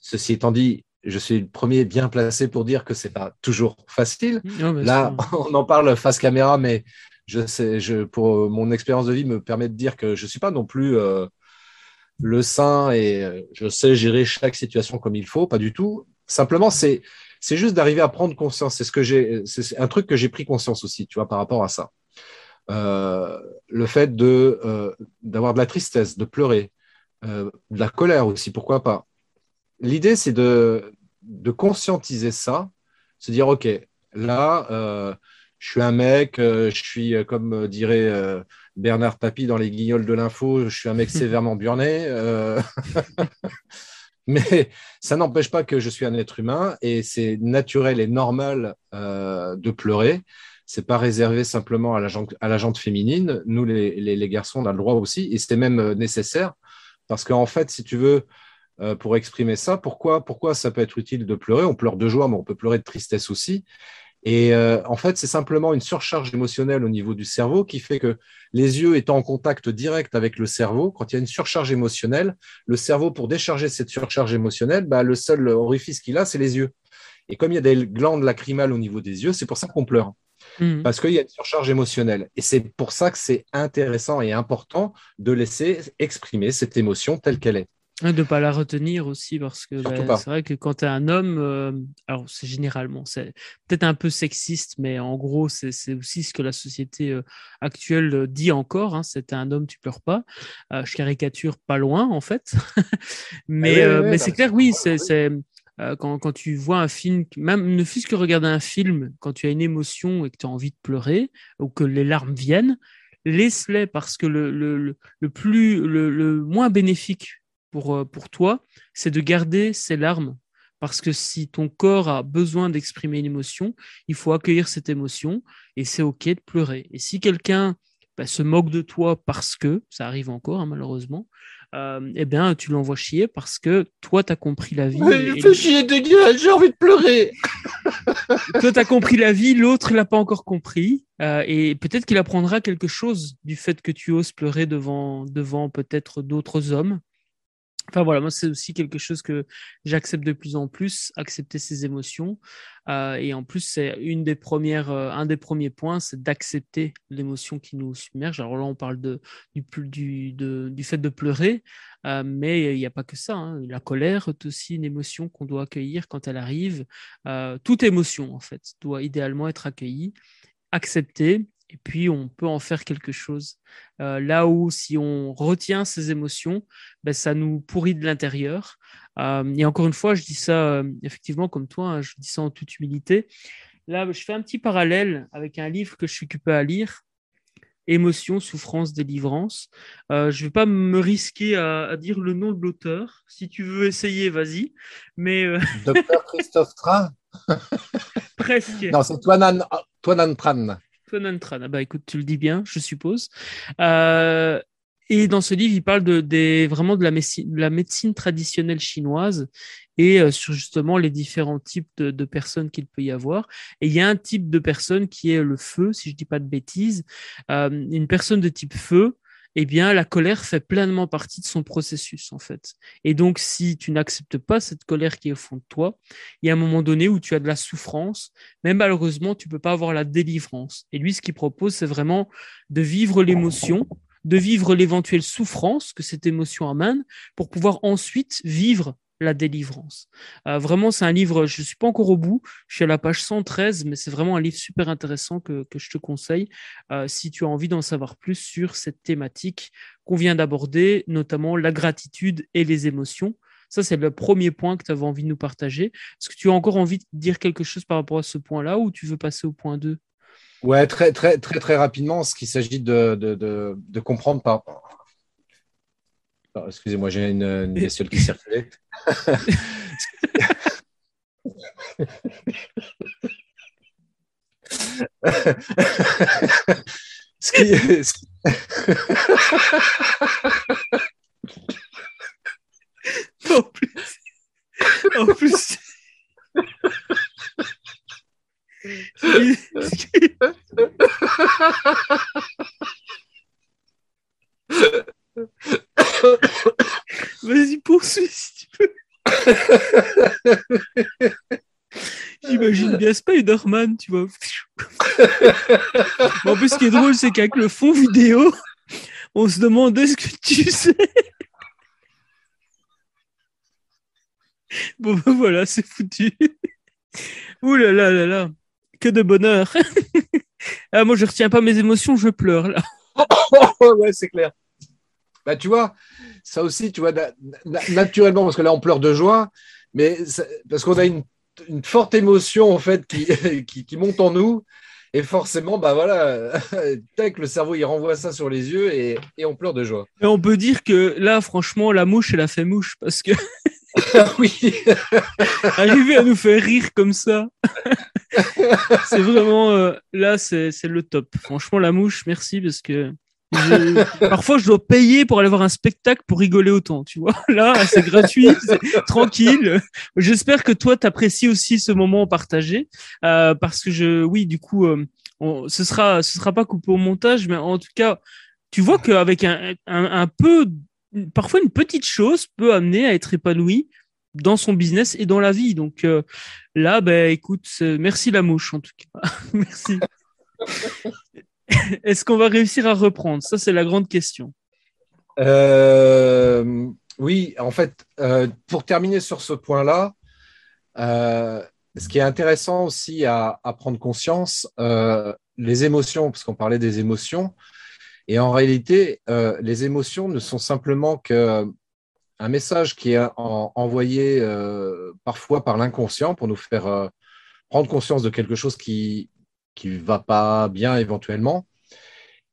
Ceci étant dit, je suis le premier bien placé pour dire que c'est pas toujours facile. Là, (laughs) on en parle face caméra, mais je sais, je, pour mon expérience de vie me permet de dire que je suis pas non plus euh, le saint et euh, je sais gérer chaque situation comme il faut, pas du tout. Simplement, c'est c'est juste d'arriver à prendre conscience. C'est ce que j'ai, c'est un truc que j'ai pris conscience aussi, tu vois, par rapport à ça. Euh, le fait de d'avoir de la tristesse, de pleurer, de la colère aussi, pourquoi pas l'idée, c'est de, de, conscientiser ça, se dire, OK, là, euh, je suis un mec, euh, je suis, euh, comme dirait Bernard Tapie dans les guignols de l'info, je suis un mec (laughs) sévèrement burné. (laughs) mais ça n'empêche pas que je suis un être humain et c'est naturel et normal de pleurer. C'est pas réservé simplement à la à la féminine. Nous, les, les, les, garçons, on a le droit aussi, et c'est même nécessaire parce qu'en fait, si tu veux, pour exprimer ça. Pourquoi, pourquoi ça peut être utile de pleurer? On pleure de joie, mais on peut pleurer de tristesse aussi. Et euh, en fait, c'est simplement une surcharge émotionnelle au niveau du cerveau qui fait que les yeux étant en contact direct avec le cerveau, quand il y a une surcharge émotionnelle, le cerveau, pour décharger cette surcharge émotionnelle, bah, le seul orifice qu'il a, c'est les yeux. Et comme il y a des glandes lacrymales au niveau des yeux, c'est pour ça qu'on pleure. Mmh. Parce qu'il y a une surcharge émotionnelle. Et c'est pour ça que c'est intéressant et important de laisser exprimer cette émotion telle qu'elle est. De ne pas la retenir aussi, parce que bah, c'est vrai que quand tu es un homme, euh, alors c'est généralement, c'est peut-être un peu sexiste, mais en gros, c'est aussi ce que la société euh, actuelle euh, dit encore. Hein, c'est un homme, tu pleures pas. je caricature pas loin, en fait. (laughs) mais ah mais c'est clair, oui, c'est. Quand, quand, tu vois un film, même ne fût-ce que regarder un film, quand tu as une émotion et que tu as envie de pleurer ou que les larmes viennent, laisse-les parce que le, le, le plus, le, le, moins bénéfique pour, euh, pour toi, c'est de garder ces larmes. Parce que si ton corps a besoin d'exprimer une émotion, il faut accueillir cette émotion et c'est OK de pleurer. Et si quelqu'un bah, se moque de toi parce que, ça arrive encore hein, malheureusement, euh, eh bien, tu l'envoies chier parce que toi, tu as compris la vie. Mais fais chier j'ai envie de pleurer. (laughs) toi, tu as compris la vie, l'autre l'a pas encore compris. Euh, et peut-être qu'il apprendra quelque chose du fait que tu oses pleurer devant, devant peut-être d'autres hommes. Enfin voilà, moi c'est aussi quelque chose que j'accepte de plus en plus, accepter ses émotions. Euh, et en plus, c'est une des premières, euh, un des premiers points, c'est d'accepter l'émotion qui nous submerge. Alors là, on parle de, du, du, du fait de pleurer, euh, mais il n'y a pas que ça. Hein. La colère est aussi une émotion qu'on doit accueillir quand elle arrive. toute émotion, en fait, doit idéalement être accueillie, acceptée et puis on peut en faire quelque chose. Euh, là où si on retient ces émotions, ben, ça nous pourrit de l'intérieur. Euh, et encore une fois, je dis ça euh, effectivement comme toi, hein, je dis ça en toute humilité. là, je fais un petit parallèle avec un livre que je suis occupé à lire émotion, souffrance, délivrance. Euh, je ne vais pas me risquer à, dire le nom de l'auteur. Si tu veux essayer, vas-y. Mais euh, Docteur Christophe Tran (laughs) Presque. Non, c'est Toinan, Toinan Tran. Toinan Tran. Ah bah écoute, tu le dis bien, je suppose. Euh, et dans ce livre, il parle de, vraiment de la, médecine, traditionnelle chinoise et euh, sur justement les différents types de, personnes qu'il peut y avoir. Et il y a un type de personne qui est le feu, si je dis pas de bêtises. Euh, une personne de type feu, eh bien, la colère fait pleinement partie de son processus, en fait. Et donc, si tu n'acceptes pas cette colère qui est au fond de toi, il y a un moment donné où tu as de la souffrance, mais malheureusement, tu peux pas avoir la délivrance. Et lui, ce qu'il propose, c'est vraiment de vivre l'émotion, de vivre l'éventuelle souffrance que cette émotion amène pour pouvoir ensuite vivre la délivrance. Euh, vraiment, c'est un livre, je ne suis pas encore au bout, je suis à la page 113, mais c'est vraiment un livre super intéressant que, je te conseille euh, si tu as envie d'en savoir plus sur cette thématique qu'on vient d'aborder, notamment la gratitude et les émotions. Ça, c'est le premier point que tu avais envie de nous partager. Est-ce que tu as encore envie de dire quelque chose par rapport à ce point-là ou tu veux passer au point 2 Ouais, très, très, très, très rapidement, ce qu'il s'agit de, de, comprendre par. Excusez-moi, j'ai une, une, bestiole qui circulait. (laughs) ce qui. (laughs) en plus. En plus. Vas-y, poursuis si tu peux. Bien Spider-Man, tu vois. (laughs) en plus, ce qui est drôle, c'est qu'avec le fond vidéo, on se demandait ce que tu sais. Bon, ben voilà, c'est foutu. Ouh là là là là que de bonheur. ah, moi, je retiens pas mes émotions, je pleure là. (laughs) ouais, c'est clair. Bah, tu vois, ça aussi, tu vois, naturellement, parce que là, on pleure de joie, mais parce qu'on a une, forte émotion, en fait, (laughs) qui, qui, monte en nous. Et forcément, bah voilà, (laughs) le cerveau, il renvoie ça sur les yeux et, et on pleure de joie. Et on peut dire que là, franchement, la mouche, elle a fait mouche parce que. (laughs) oui. Arriver à nous faire rire comme ça. c'est vraiment euh, là, c'est le top. Franchement, la mouche, merci parce que parfois je dois payer pour aller voir un spectacle pour rigoler autant. Tu vois, (laughs) là, c'est gratuit, tranquille. J'espère que toi, t'apprécies aussi ce moment partagé euh, parce que je, oui, du coup, euh, ce sera, ce sera pas coupé au montage, mais en tout cas, tu vois qu'avec un, un, un peu parfois une petite chose peut amener à être épanoui dans son business et dans la vie. Donc euh, là, ben, écoute, merci la mouche en tout cas. (laughs) merci. (laughs) Est-ce qu'on va réussir à reprendre? Ça, c'est la grande question. Euh, oui, en fait, euh, pour terminer sur ce point-là, ce qui est intéressant aussi à, prendre conscience, les émotions, parce qu'on parlait des émotions, et en réalité, les émotions ne sont simplement que un message qui est envoyé euh, parfois par l'inconscient pour nous faire euh, prendre conscience de quelque chose qui qui va pas bien éventuellement.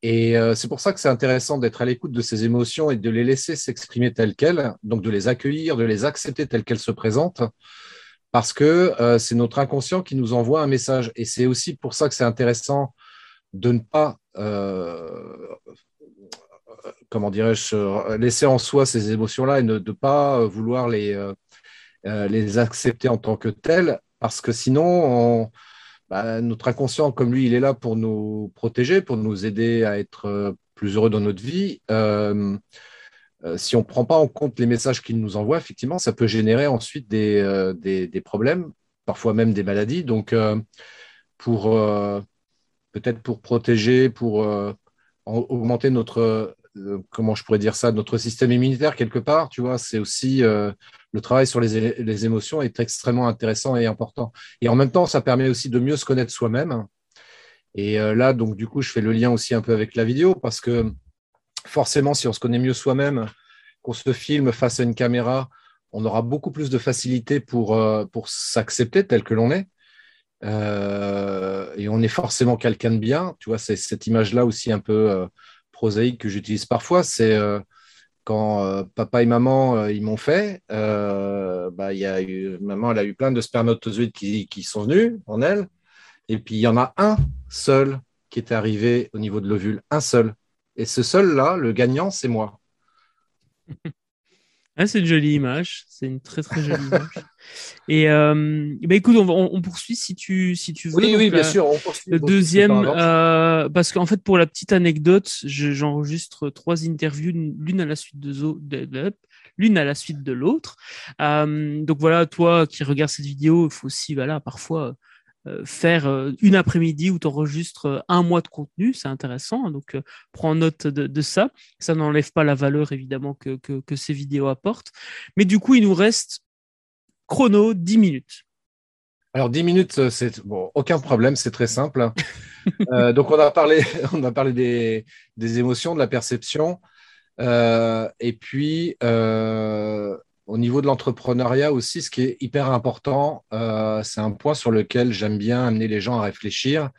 Et euh, c'est pour ça que c'est intéressant d'être à l'écoute de ces émotions et de les laisser s'exprimer telles quelles, donc de les accueillir, de les accepter telles qu'elles se présentent, parce que c'est notre inconscient qui nous envoie un message. Et c'est aussi pour ça que c'est intéressant de ne pas comment dirais-je, laisser en soi ces émotions-là et ne pas vouloir les, euh, euh, les accepter en tant que telles, parce que sinon, bah, notre inconscient, comme lui, il est là pour nous protéger, pour nous aider à être euh, plus heureux dans notre vie. si on ne prend pas en compte les messages qu'il nous envoie, effectivement, ça peut générer ensuite des, des, problèmes, parfois même des maladies. Donc, pour peut-être pour protéger, pour augmenter notre euh, comment je pourrais dire ça, notre système immunitaire quelque part, tu vois, c'est aussi euh, le travail sur les, émotions est extrêmement intéressant et important. Et en même temps, ça permet aussi de mieux se connaître soi-même. Et euh, là, donc, du coup, je fais le lien aussi un peu avec la vidéo parce que forcément, si on se connaît mieux soi-même, qu'on se filme face à une caméra, on aura beaucoup plus de facilité pour, pour s'accepter tel que l'on est. et on est forcément quelqu'un de bien. Tu vois, c'est cette image-là aussi un peu prosaïque que j'utilise parfois. C'est quand papa et maman ils m'ont fait, bah, y a eu, maman elle a eu plein de spermatozoïdes qui, qui sont venus en elle. Et puis il y en a un seul qui est arrivé au niveau de l'ovule, un seul. Et ce seul-là, le gagnant, c'est moi. (laughs) Ah, c'est une jolie image. C'est une très très jolie image. Et euh, bah, écoute, on, poursuit si tu si tu veux. Oui, oui, bien sûr. On poursuit, le deuxième, euh, parce qu'en fait, pour la petite anecdote, j'enregistre trois interviews, l'une à la suite de, l'une à la suite de l'autre. Euh, donc voilà, toi qui regardes cette vidéo, il faut aussi voilà parfois faire euh, une après-midi où tu enregistres euh, un mois de contenu, c'est intéressant. Donc, prends note de, ça. Ça n'enlève pas la valeur, évidemment, que, que, ces vidéos apportent. Mais du coup, il nous reste chrono 10 minutes. Alors, 10 minutes, c'est bon, aucun problème, c'est très simple. (laughs) donc, on a parlé, (laughs) on a parlé des, des émotions, de la perception. et puis, au niveau de l'entrepreneuriat aussi, ce qui est hyper important, euh, c'est un point sur lequel j'aime bien amener les gens à réfléchir.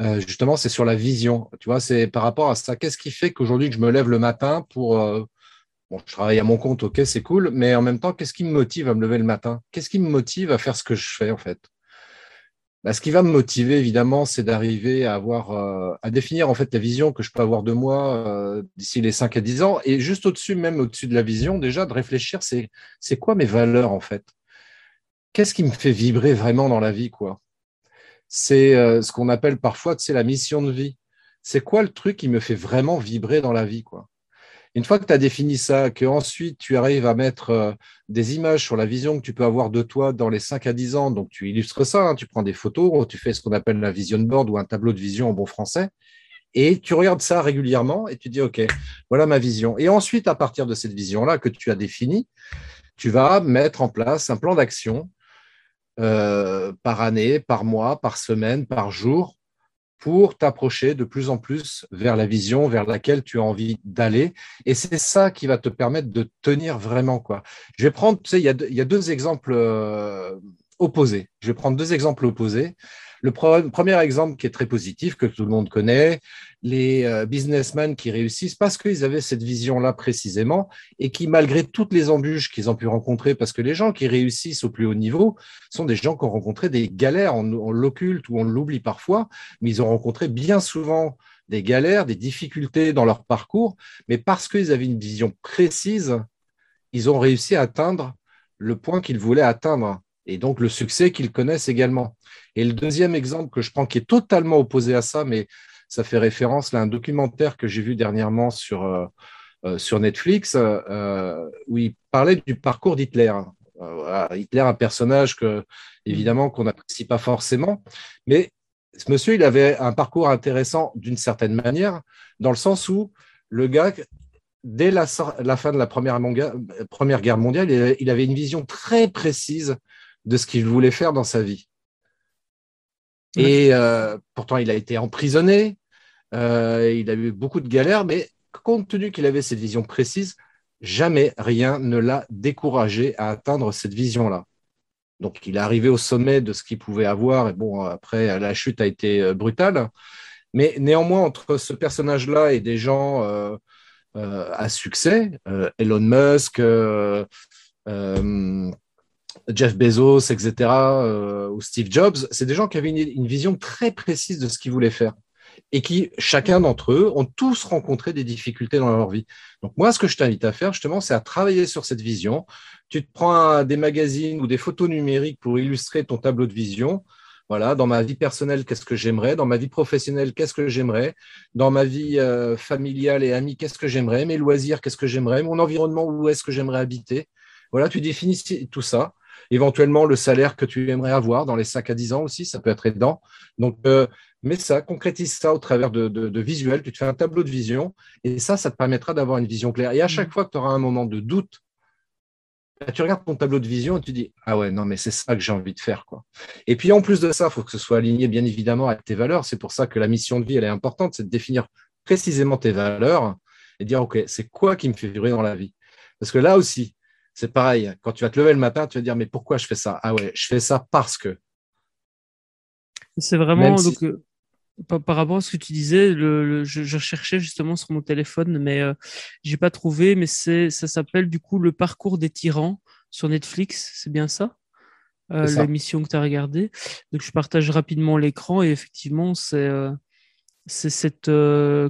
Euh, justement, c'est sur la vision. Tu vois, c'est par rapport à ça. Qu'est-ce qui fait qu'aujourd'hui, je me lève le matin pour. Euh, bon, je travaille à mon compte, ok, c'est cool, mais en même temps, qu'est-ce qui me motive à me lever le matin? Qu'est-ce qui me motive à faire ce que je fais, en fait? Bah, ce qui va me motiver, évidemment, c'est d'arriver à avoir, euh, à définir en fait la vision que je peux avoir de moi euh, d'ici les 5 à 10 ans. Et juste au-dessus, même au-dessus de la vision, déjà, de réfléchir, c'est, quoi mes valeurs, en fait? Qu'est-ce qui me fait vibrer vraiment dans la vie, quoi? C'est euh, ce qu'on appelle parfois, c'est la mission de vie. C'est quoi le truc qui me fait vraiment vibrer dans la vie, quoi? Une fois que tu as défini ça, que ensuite tu arrives à mettre euh, des images sur la vision que tu peux avoir de toi dans les 5 à 10 ans, donc tu illustres ça, hein, tu prends des photos, tu fais ce qu'on appelle la vision board ou un tableau de vision en bon français, et tu regardes ça régulièrement et tu dis, OK, voilà ma vision. Et ensuite, à partir de cette vision-là que tu as définie, tu vas mettre en place un plan d'action euh, par année, par mois, par semaine, par jour, pour t'approcher de plus en plus vers la vision vers laquelle tu as envie d'aller. Et c'est ça qui va te permettre de tenir vraiment. Quoi. Je vais prendre, tu sais, il y a, deux exemples euh, opposés. Je vais prendre deux exemples opposés. Le premier exemple qui est très positif, que tout le monde connaît, les euh, businessmen qui réussissent parce qu'ils avaient cette vision-là précisément et qui, malgré toutes les embûches qu'ils ont pu rencontrer, parce que les gens qui réussissent au plus haut niveau sont des gens qui ont rencontré des galères, on, l'occulte ou on l'oublie parfois, mais ils ont rencontré bien souvent des galères, des difficultés dans leur parcours, mais parce qu'ils avaient une vision précise, ils ont réussi à atteindre le point qu'ils voulaient atteindre et donc le succès qu'ils connaissent également. Et le deuxième exemple que je prends qui est totalement opposé à ça, mais ça fait référence à un documentaire que j'ai vu dernièrement sur, euh, euh, sur Netflix euh, où il parlait du parcours d'Hitler. Hitler, un personnage que évidemment qu'on n'apprécie pas forcément, mais ce monsieur, il avait un parcours intéressant d'une certaine manière, dans le sens où le gars, dès la, la fin de la première, première Guerre mondiale, il avait une vision très précise de ce qu'il voulait faire dans sa vie. Et euh, pourtant, il a été emprisonné, euh, il a eu beaucoup de galères, mais compte tenu qu'il avait cette vision précise, jamais rien ne l'a découragé à atteindre cette vision-là. Donc, il est arrivé au sommet de ce qu'il pouvait avoir, et bon, après, la chute a été euh, brutale. Mais néanmoins, entre ce personnage-là et des gens à succès, Elon Musk, Jeff Bezos, etc., euh, ou Steve Jobs, c'est des gens qui avaient une, vision très précise de ce qu'ils voulaient faire et qui, chacun d'entre eux, ont tous rencontré des difficultés dans leur vie. Donc moi, ce que je t'invite à faire, justement, c'est à travailler sur cette vision. Tu te prends des magazines ou des photos numériques pour illustrer ton tableau de vision. Voilà, dans ma vie personnelle, qu'est-ce que j'aimerais? Dans ma vie professionnelle, qu'est-ce que j'aimerais? Dans ma vie euh, familiale et amie, qu'est-ce que j'aimerais? Mes loisirs, qu'est-ce que j'aimerais? Mon environnement, où est-ce que j'aimerais habiter? Voilà, tu définis tout ça éventuellement le salaire que tu aimerais avoir dans les 5 à 10 ans aussi, ça peut être aidant. Donc, euh, mets ça, concrétise ça au travers de, de, visuels, tu te fais un tableau de vision, et ça, ça te permettra d'avoir une vision claire. Et à chaque mmh. fois que tu auras un moment de doute, bah, tu regardes ton tableau de vision et tu dis ah ouais non mais c'est ça que j'ai envie de faire quoi. Et puis en plus de ça, il faut que ce soit aligné bien évidemment avec tes valeurs. C'est pour ça que la mission de vie elle est importante, c'est de définir précisément tes valeurs et dire ok c'est quoi qui me fait vibrer dans la vie? Parce que là aussi, c'est pareil. Quand tu vas te lever le matin, tu vas dire, mais pourquoi je fais ça? Ah ouais, je fais ça parce que. C'est vraiment donc par, rapport à ce que tu disais, le, je, cherchais justement sur mon téléphone, mais euh, j'ai pas trouvé. Mais c'est, ça s'appelle du coup le parcours des tyrans sur Netflix. C'est bien ça, euh, l'émission que tu as regardée. Donc je partage rapidement l'écran et effectivement c'est euh, c'est cette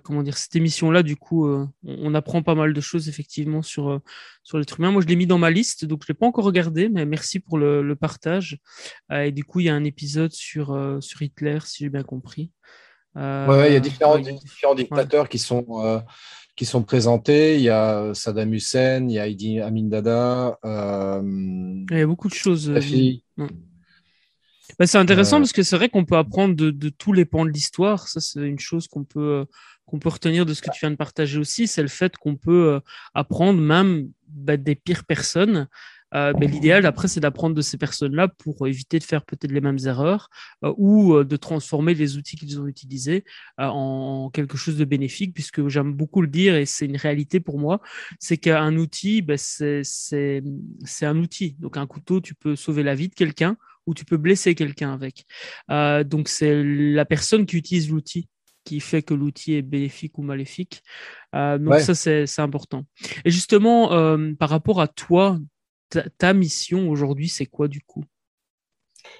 comment dire cette émission là du coup on, apprend pas mal de choses effectivement sur sur l'être humain moi je l'ai mis dans ma liste donc je l'ai pas encore regardé mais merci pour le, le partage et du coup il y a un épisode sur sur Hitler si j'ai bien compris euh, il y a différents, différents dictateurs qui, sont, euh, qui sont présentés. Il y a Saddam Hussein, il y a Idi Amin Dada. Euh, il y a beaucoup de choses. Bah, c'est intéressant parce que c'est vrai qu'on peut apprendre de, de, tous les pans de l'histoire. Ça, c'est une chose qu'on peut, qu'on peut retenir de ce que tu viens de partager aussi. C'est le fait qu'on peut apprendre même bah, des pires personnes euh, ben, l'idéal après c'est d'apprendre de ces personnes-là pour éviter de faire peut-être les mêmes erreurs euh, ou euh, de transformer les outils qu'ils ont utilisés en quelque chose de bénéfique puisque j'aime beaucoup le dire et c'est une réalité pour moi c'est qu'un outil ben, c'est un outil donc un couteau tu peux sauver la vie de quelqu'un ou tu peux blesser quelqu'un avec donc c'est la personne qui utilise l'outil qui fait que l'outil est bénéfique ou maléfique. donc ça, c'est important. Et justement, par rapport à toi, ta, mission aujourd'hui, c'est quoi du coup?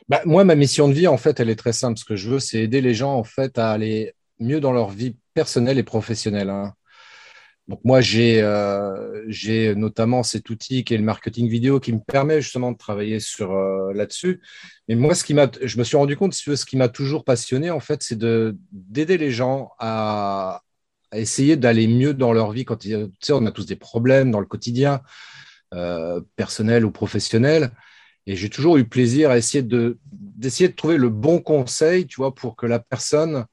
Bah, Moi, ma mission de vie, en fait, elle est très simple. Ce que je veux, c'est aider les gens en fait à aller mieux dans leur vie personnelle et professionnelle. Hein. Donc moi, euh, j'ai notamment cet outil qui est le marketing vidéo qui me permet justement de travailler sur euh, là-dessus. Mais moi, ce qui m'a, je me suis rendu compte, ce qui m'a toujours passionné, en fait, c'est de d'aider les gens à, à essayer d'aller mieux dans leur vie. Quand tu sais, on a tous des problèmes dans le quotidien. Euh, personnel ou professionnel. Et j'ai toujours eu plaisir à essayer de, d'essayer de trouver le bon conseil, tu vois, pour que la personne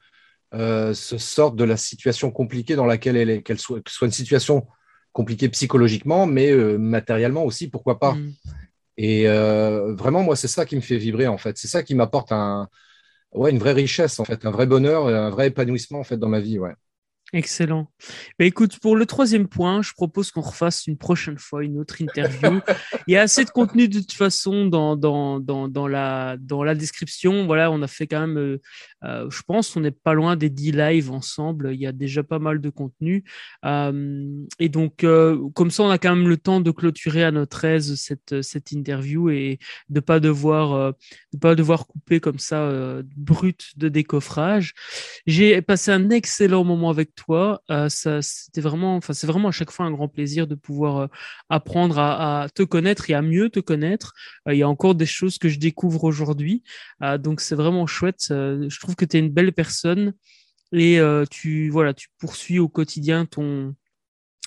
euh, se sorte de la situation compliquée dans laquelle elle est, qu'elle soit, que ce soit une situation compliquée psychologiquement, mais euh, matériellement aussi, pourquoi pas. Mm. Et vraiment, moi, c'est ça qui me fait vibrer, en fait. C'est ça qui m'apporte un, ouais, une vraie richesse, en fait, un vrai bonheur, un vrai épanouissement, en fait, dans ma vie, ouais. Excellent. Bah, écoute, pour le troisième point, je propose qu'on refasse une prochaine fois une autre interview. (laughs) Il y a assez de contenu de toute façon dans, dans, dans, dans, la, dans la description. Voilà, on a fait quand même, euh, euh je pense, on n'est pas loin des 10 lives ensemble. Il y a déjà pas mal de contenu. Euh, et donc, comme ça, on a quand même le temps de clôturer à notre aise cette, cette interview et de pas devoir, de pas devoir couper comme ça brut de décoffrage. J'ai passé un excellent moment avec toi. Euh, c'était vraiment, enfin, c'est vraiment à chaque fois un grand plaisir de pouvoir euh, apprendre à, te connaître et à mieux te connaître. Euh, il y a encore des choses que je découvre aujourd'hui, donc c'est vraiment chouette. je trouve que tu es une belle personne et tu, voilà, tu poursuis au quotidien ton,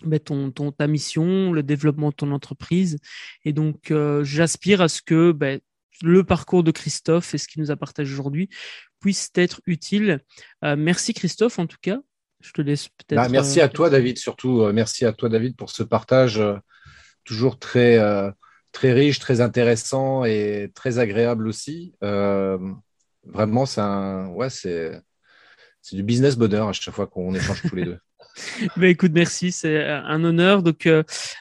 ben, ton, ton, ta mission, le développement de ton entreprise. Et donc, j'aspire à ce que ben, le parcours de Christophe et ce qu'il nous a partagé aujourd'hui puisse être utile. merci Christophe, en tout cas. Je te laisse peut-être. Bah, merci à euh, toi, David, surtout. Euh, merci à toi, David, pour ce partage euh, toujours très, très riche, très intéressant et très agréable aussi. vraiment, c'est ouais, du business bonheur à chaque fois qu'on échange tous les deux. (laughs) Bah, écoute, merci, c'est un honneur. Donc,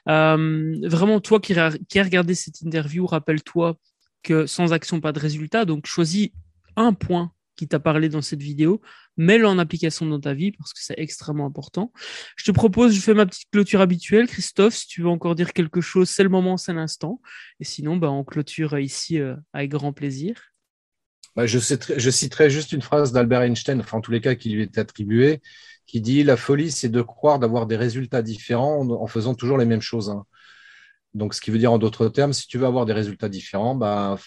vraiment, toi qui, qui as regardé cette interview, rappelle-toi que sans action, pas de résultat. Donc, choisis un point qui t'a parlé dans cette vidéo, mets-le en application dans ta vie parce que c'est extrêmement important. Je te propose, je fais ma petite clôture habituelle. Christophe, si tu veux encore dire quelque chose, c'est le moment, c'est l'instant. Et sinon, bah, on clôture ici euh, avec grand plaisir. Bah, je, je, citerai juste une phrase d'Albert Einstein, enfin en tous les cas qui lui est attribuée, qui dit La folie, c'est de croire d'avoir des résultats différents en, faisant toujours les mêmes choses. Hein. Donc, ce qui veut dire en d'autres termes, si tu veux avoir des résultats différents, bah,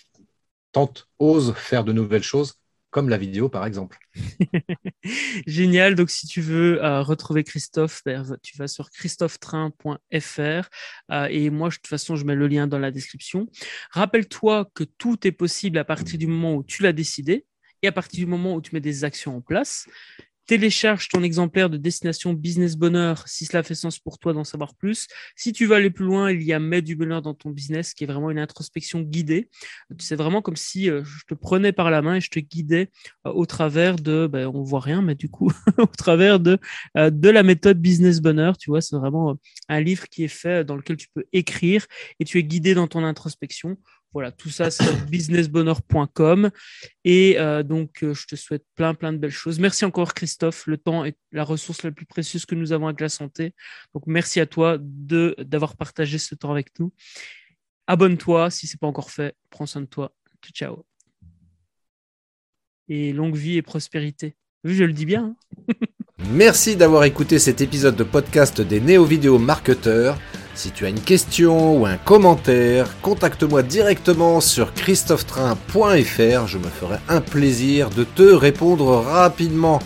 tente, ose faire de nouvelles choses comme la vidéo par exemple. (laughs) Génial. Donc, si tu veux euh, retrouver Christophe, ben, tu vas sur christophetrain.fr euh, et moi, de toute façon, je mets le lien dans la description. Rappelle-toi que tout est possible à partir du moment où tu l'as décidé et à partir du moment où tu mets des actions en place. Télécharge ton exemplaire de destination business bonheur si cela fait sens pour toi d'en savoir plus. Si tu veux aller plus loin, il y a Mets du bonheur dans ton business qui est vraiment une introspection guidée. C'est vraiment comme si euh, je te prenais par la main et je te guidais euh, au travers de, ben, on voit rien, mais du coup, (laughs) au travers de, euh, de la méthode business bonheur. Tu vois, c'est vraiment un livre qui est fait dans lequel tu peux écrire et tu es guidé dans ton introspection Voilà, tout ça, c'est businessbonheur.com. Et euh, donc, euh, je te souhaite plein, plein de belles choses. Merci encore, Christophe. Le temps est la ressource la plus précieuse que nous avons avec la santé. Donc, merci à toi de, d'avoir partagé ce temps avec nous. Abonne-toi si ce n'est pas encore fait. Prends soin de toi. Ciao. Et longue vie et prospérité. je le dis bien. Hein. (laughs) Merci d'avoir écouté cet épisode de podcast des néo-vidéo marketeurs. Si tu as une question ou un commentaire, contacte-moi directement sur christophetrain.fr, je me ferai un plaisir de te répondre rapidement.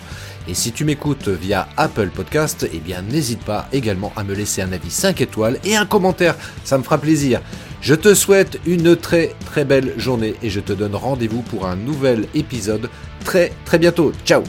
Et si tu m'écoutes via Apple Podcast, eh bien n'hésite pas également à me laisser un avis 5 étoiles et un commentaire, ça me fera plaisir. Je te souhaite une très très belle journée et je te donne rendez-vous pour un nouvel épisode très très bientôt. Ciao